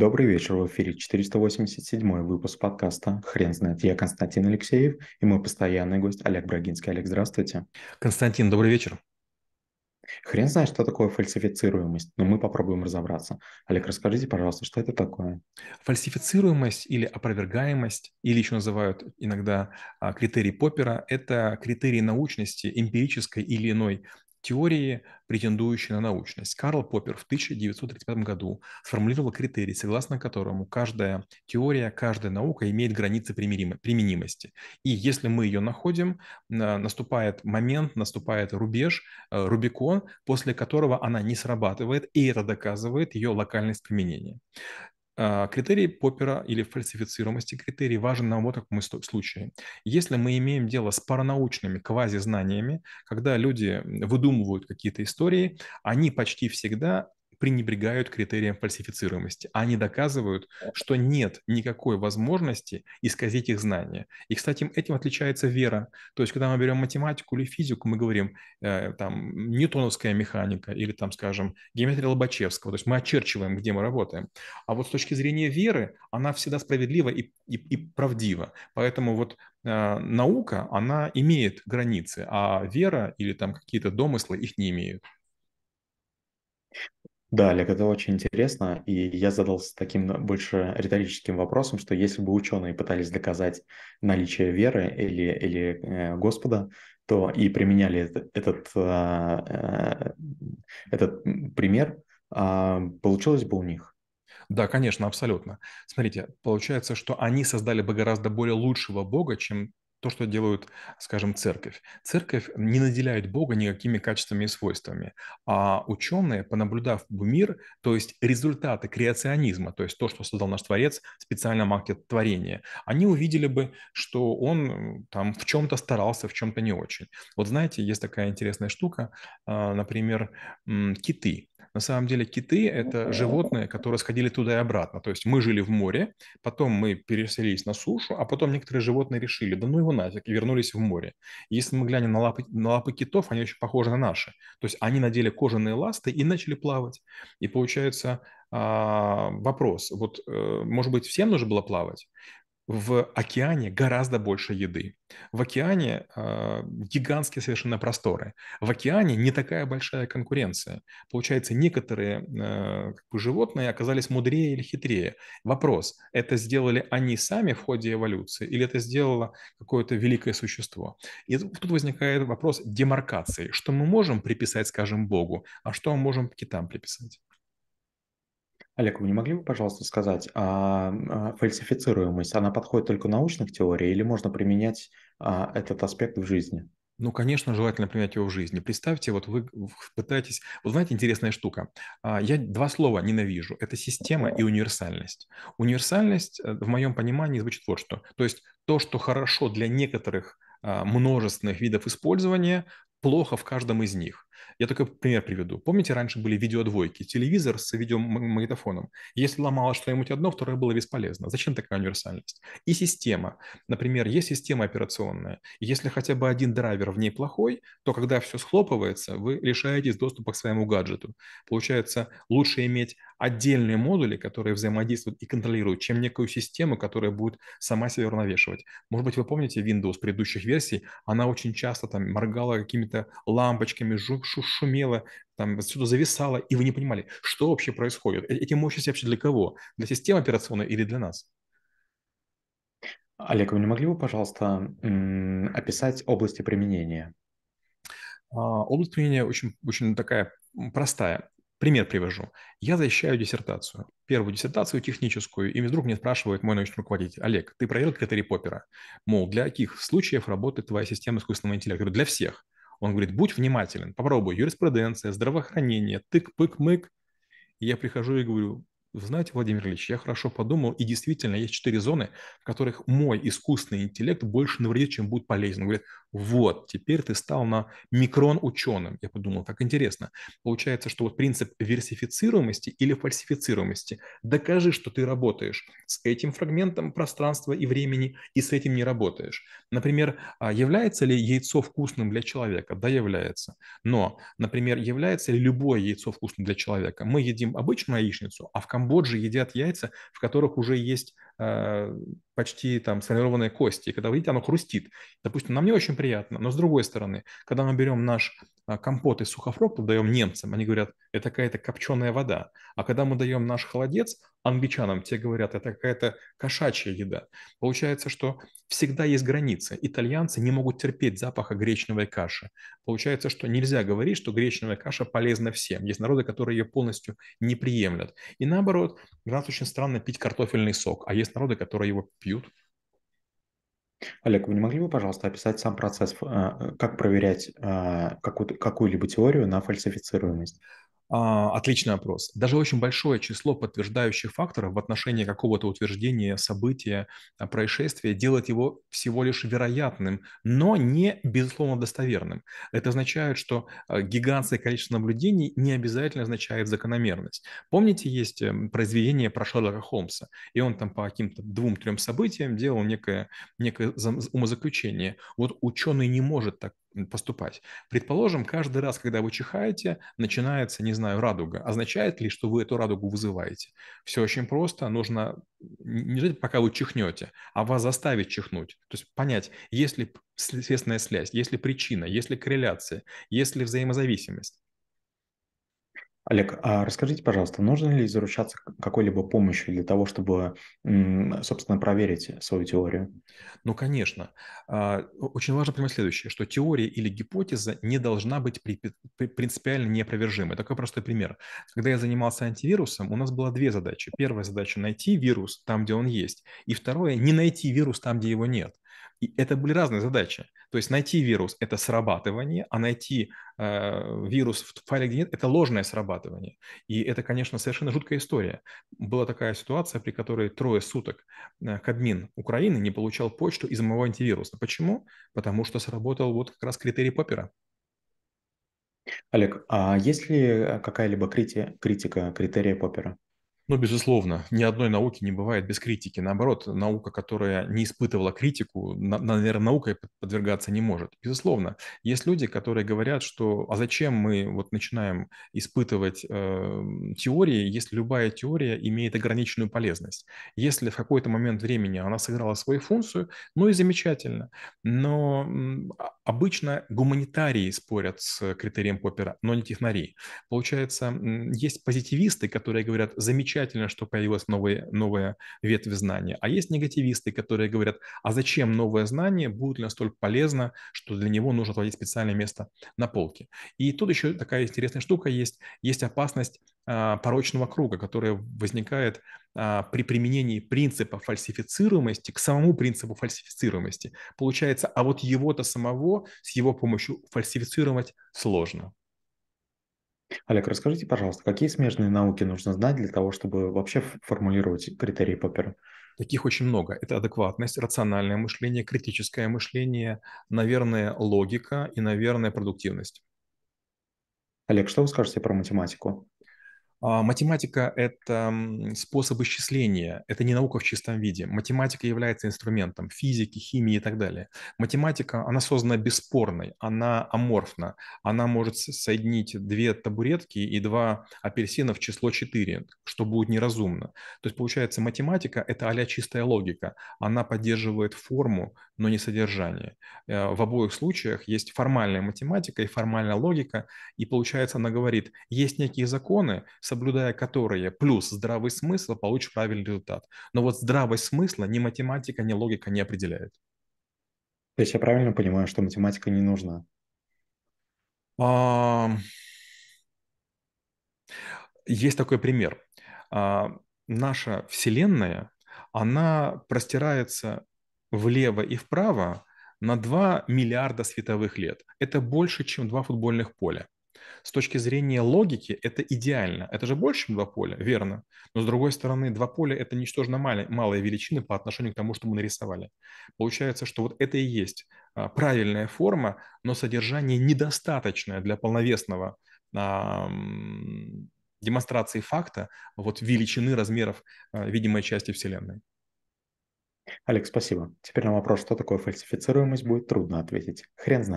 Добрый вечер, в эфире 487 выпуск подкаста «Хрен знает». Я Константин Алексеев и мой постоянный гость Олег Брагинский. Олег, здравствуйте. Константин, добрый вечер. Хрен знает, что такое фальсифицируемость, но мы попробуем разобраться. Олег, расскажите, пожалуйста, что это такое? Фальсифицируемость или опровергаемость, или еще называют иногда а, критерий Поппера, это критерий научности, эмпирической или иной теории, претендующей на научность. Карл Поппер в 1935 году сформулировал критерий, согласно которому каждая теория, каждая наука имеет границы применимости. И если мы ее находим, наступает момент, наступает рубеж, э, Рубикон, после которого она не срабатывает, и это доказывает ее локальность применения. А, критерий Поппера или фальсифицируемости критерий важен нам вот в таком случае. Если мы имеем дело с паранаучными квазизнаниями, когда люди выдумывают какие-то истории, они почти всегда пренебрегают критериям фальсифицируемости. Они доказывают, что нет никакой возможности исказить их знания. И, кстати, этим отличается вера. То есть, когда мы берем математику или физику, мы говорим, э, там, ньютоновская механика или, там, скажем, геометрия Лобачевского. То есть мы очерчиваем, где мы работаем. А вот с точки зрения веры, она всегда справедлива и, и, и правдива. Поэтому вот э, наука, она имеет границы, а вера или там какие-то домыслы их не имеют. Да, Олег, это очень интересно, и я задался таким больше риторическим вопросом, что если бы ученые пытались доказать наличие веры или, или э, Господа, то и применяли этот, этот, э, этот пример, э, получилось бы у них. Да, конечно, абсолютно. Смотрите, получается, что они создали бы гораздо более лучшего Бога, чем то, что делают, скажем, церковь. Церковь не наделяет Бога никакими качествами и свойствами, а ученые, понаблюдав мир, то есть результаты креационизма, то есть то, что создал наш Творец в специальном акте творения, они увидели бы, что он там в чем-то старался, в чем-то не очень. Вот знаете, есть такая интересная штука, а, например, киты. На самом деле киты – это животные, которые сходили туда и обратно. То есть мы жили в море, потом мы переселились на сушу, а потом некоторые животные решили, да ну его нафиг, и вернулись в море. Если мы глянем на лапы, на лапы китов, они очень похожи на наши. То есть они надели кожаные ласты и начали плавать. И получается а, вопрос, вот, э, может быть, всем нужно было плавать? В океане гораздо больше еды. В океане э, гигантские совершенно просторы. В океане не такая большая конкуренция. Получается, некоторые э, животные оказались мудрее или хитрее. Вопрос, это сделали они сами в ходе эволюции или это сделало какое-то великое существо? И тут возникает вопрос демаркации. Что мы можем приписать, скажем, Богу, а что мы можем китам приписать? Олег, вы не могли бы, пожалуйста, сказать, а, а фальсифицируемость, она подходит только научных теорий или можно применять а, этот аспект в жизни? Ну, конечно, желательно применять его в жизни. Представьте, вот вы пытаетесь... Вот знаете, интересная штука. А, я два слова ненавижу. Это система и универсальность. Универсальность, э, в моем понимании, звучит вот что. То есть то, что хорошо для некоторых множественных видов использования, плохо в каждом из них. Я только пример приведу. Помните, раньше были видеодвойки, телевизор с видеомагнитофоном. Если ломалось что-нибудь одно, второе было бесполезно. Зачем такая универсальность? И система. Например, есть система операционная. Если хотя бы один драйвер в ней плохой, то когда все схлопывается, вы лишаетесь доступа к своему гаджету. Получается, лучше иметь отдельные модули, которые взаимодействуют и контролируют, чем некую систему, которая будет сама себя уравновешивать. Может быть, вы помните Windows предыдущих версий, она очень часто там моргала какими-то лампочками, шумело, там отсюда зависало, и вы не понимали, что вообще происходит. Э, эти мощности вообще для кого? Для системы операционной или для нас? Олег, вы не могли бы, пожалуйста, описать области применения? А, область применения очень, очень такая простая. Пример привожу. Я защищаю диссертацию, первую диссертацию техническую, и вдруг мне спрашивает мой научный руководитель, Олег, ты проверил критерии Поппера? Мол, для каких случаев работает твоя система искусственного интеллекта? Говорю, для всех. Он говорит, будь внимателен, попробуй, юриспруденция, здравоохранение, тык-пык-мык. Я прихожу и говорю, знаете, Владимир Ильич, я хорошо подумал, и действительно есть четыре зоны, в которых мой искусственный интеллект больше навредит, чем будет полезен. Он говорит, Вот, теперь ты стал на микрон ученым. Я подумал, как интересно. Получается, что вот принцип версифицируемости или фальсифицируемости. Докажи, что ты работаешь с этим фрагментом пространства и времени, и с этим не работаешь. Например, а является ли яйцо вкусным для человека? Да, является. Но, например, является ли любое яйцо вкусным для человека? Мы едим обычную яичницу, а в Камбодже едят яйца, в которых уже есть э, почти там сформированные кости. И когда вы видите, оно хрустит. Допустим, нам не очень приятно, но с другой стороны, когда мы берем наш а, компот из сухофруктов, даем немцам, они говорят, это какая-то копченая вода. А когда мы даем наш холодец англичанам, те говорят, это какая-то кошачья еда. Получается, что всегда есть границы. Итальянцы не могут терпеть запаха гречневой каши. Получается, что нельзя говорить, что гречневая каша полезна всем. Есть народы, которые ее полностью не приемлят. И наоборот, для нас очень странно пить картофельный сок, а есть народы, которые его пьют. Олег, вы не могли бы, пожалуйста, описать сам процесс, э, как проверять э, какую-либо теорию на фальсифицируемость? А, отличный вопрос. Даже очень большое число подтверждающих факторов в отношении какого-то утверждения, события, а, происшествия делает его всего лишь вероятным, но не безусловно достоверным. Это означает, что а, гигантское количество наблюдений не обязательно означает закономерность. Помните, есть эм, произведение про Шерлока Холмса, и он там по каким-то двум-трем событиям делал некое, некое умозаключение. Вот ученый не может так поступать. Предположим, каждый раз, когда вы чихаете, начинается, не знаю, радуга. Означает ли, что вы эту радугу вызываете? Все очень просто. Нужно не ждать, пока вы чихнете, а вас заставить чихнуть. То есть понять, есть ли следственная связь, есть ли причина, есть ли корреляция, есть ли взаимозависимость. Олег, а расскажите, пожалуйста, нужно ли заручаться какой-либо помощью для того, чтобы, собственно, проверить свою теорию? Ну, конечно. А, очень важно понимать следующее, что теория или гипотеза не должна быть принципиально неопровержимой. Такой простой пример. Когда я занимался антивирусом, у нас было две задачи. Первая задача – найти вирус там, где он есть. И второе – не найти вирус там, где его нет. И это были разные задачи. То есть найти вирус – это срабатывание, а найти э, вирус в файле, где нет – это ложное срабатывание. И это, конечно, совершенно жуткая история. Была такая ситуация, при которой трое суток э, Кадмин Украины не получал почту из моего антивируса. Почему? Потому что сработал вот как раз критерий Поппера. Олег, а есть ли какая-либо критика критерия Поппера? Ну, безусловно, ни одной науки не бывает без критики. Наоборот, наука, которая не испытывала критику, наверное, наукой подвергаться не может. Безусловно, есть люди, которые говорят, что а зачем мы вот начинаем испытывать э, теории, если любая теория имеет ограниченную полезность. Если в какой-то момент времени она сыграла свою функцию, ну и замечательно. Но а, обычно гуманитарии спорят с критерием Поппера, но не технари. Получается, есть позитивисты, которые говорят, замечательно, замечательно, что появилась новая, новая ветвь знания. А есть негативисты, которые говорят, а зачем новое знание, будет ли настолько полезно, что для него нужно отводить специальное место на полке. И тут еще такая интересная штука есть. Есть опасность а, порочного круга, которая возникает а, при применении принципа фальсифицируемости к самому принципу фальсифицируемости. Получается, а вот его-то самого с его помощью фальсифицировать сложно. Олег, расскажите, пожалуйста, какие смежные науки нужно знать для того, чтобы вообще формулировать критерии Поппера? Таких очень много. Это адекватность, рациональное мышление, критическое мышление, наверное, логика и, наверное, продуктивность. Олег, что вы скажете про математику? А, математика – это способ исчисления, это не наука в чистом виде. Математика является инструментом физики, химии и так далее. Математика, она создана бесспорной, она аморфна, она может соединить две табуретки и два апельсина в число 4, что будет неразумно. То есть, получается, математика – это а чистая логика, она поддерживает форму, но не содержание. Э, в обоих случаях есть формальная математика и формальная логика, и получается, она говорит, есть некие законы, соблюдая которые плюс здравый смысл, получишь правильный результат. Но вот здравость смысла ни математика, ни логика не определяет. То есть я правильно понимаю, что математика не нужна? А... Есть такой пример. А, наша Вселенная, она простирается влево и вправо на 2 миллиарда световых лет. Это больше, чем два футбольных поля. С точки зрения логики это идеально. Это же больше, чем два поля, верно. Но с другой стороны, два поля – это ничтожно малые, малые величины по отношению к тому, что мы нарисовали. Получается, что вот это и есть а, правильная форма, но содержание недостаточное для полновесного демонстрации факта вот величины размеров а, видимой части Вселенной. Олег, спасибо. Теперь на вопрос, что такое фальсифицируемость, будет трудно ответить. Хрен знает.